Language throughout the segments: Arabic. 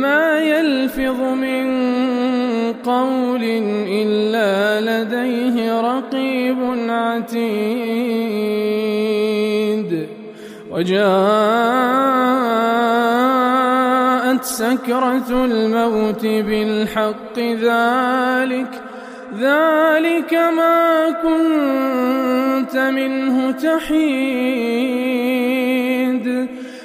ما يلفظ من قول إلا لديه رقيب عتيد. وجاءت سكرة الموت بالحق ذلك ذلك ما كنت منه تحيد.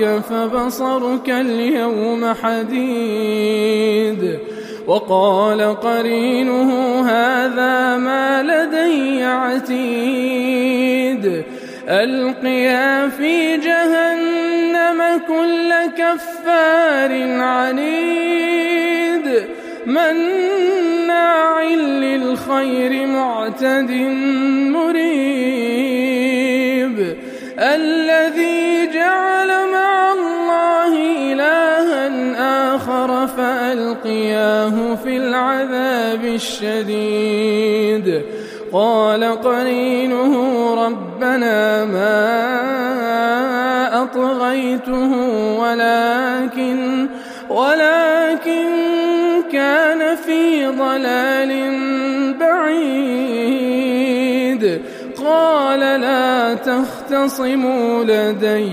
غطاءك فبصرك اليوم حديد. وقال قرينه هذا ما لدي عتيد. ألقيا في جهنم كل كفار عنيد. مناع للخير معتد مريب. الذي فألقياه في العذاب الشديد. قال قرينه ربنا ما أطغيته ولكن ولكن كان في ضلال بعيد. قال لا تختصموا لدي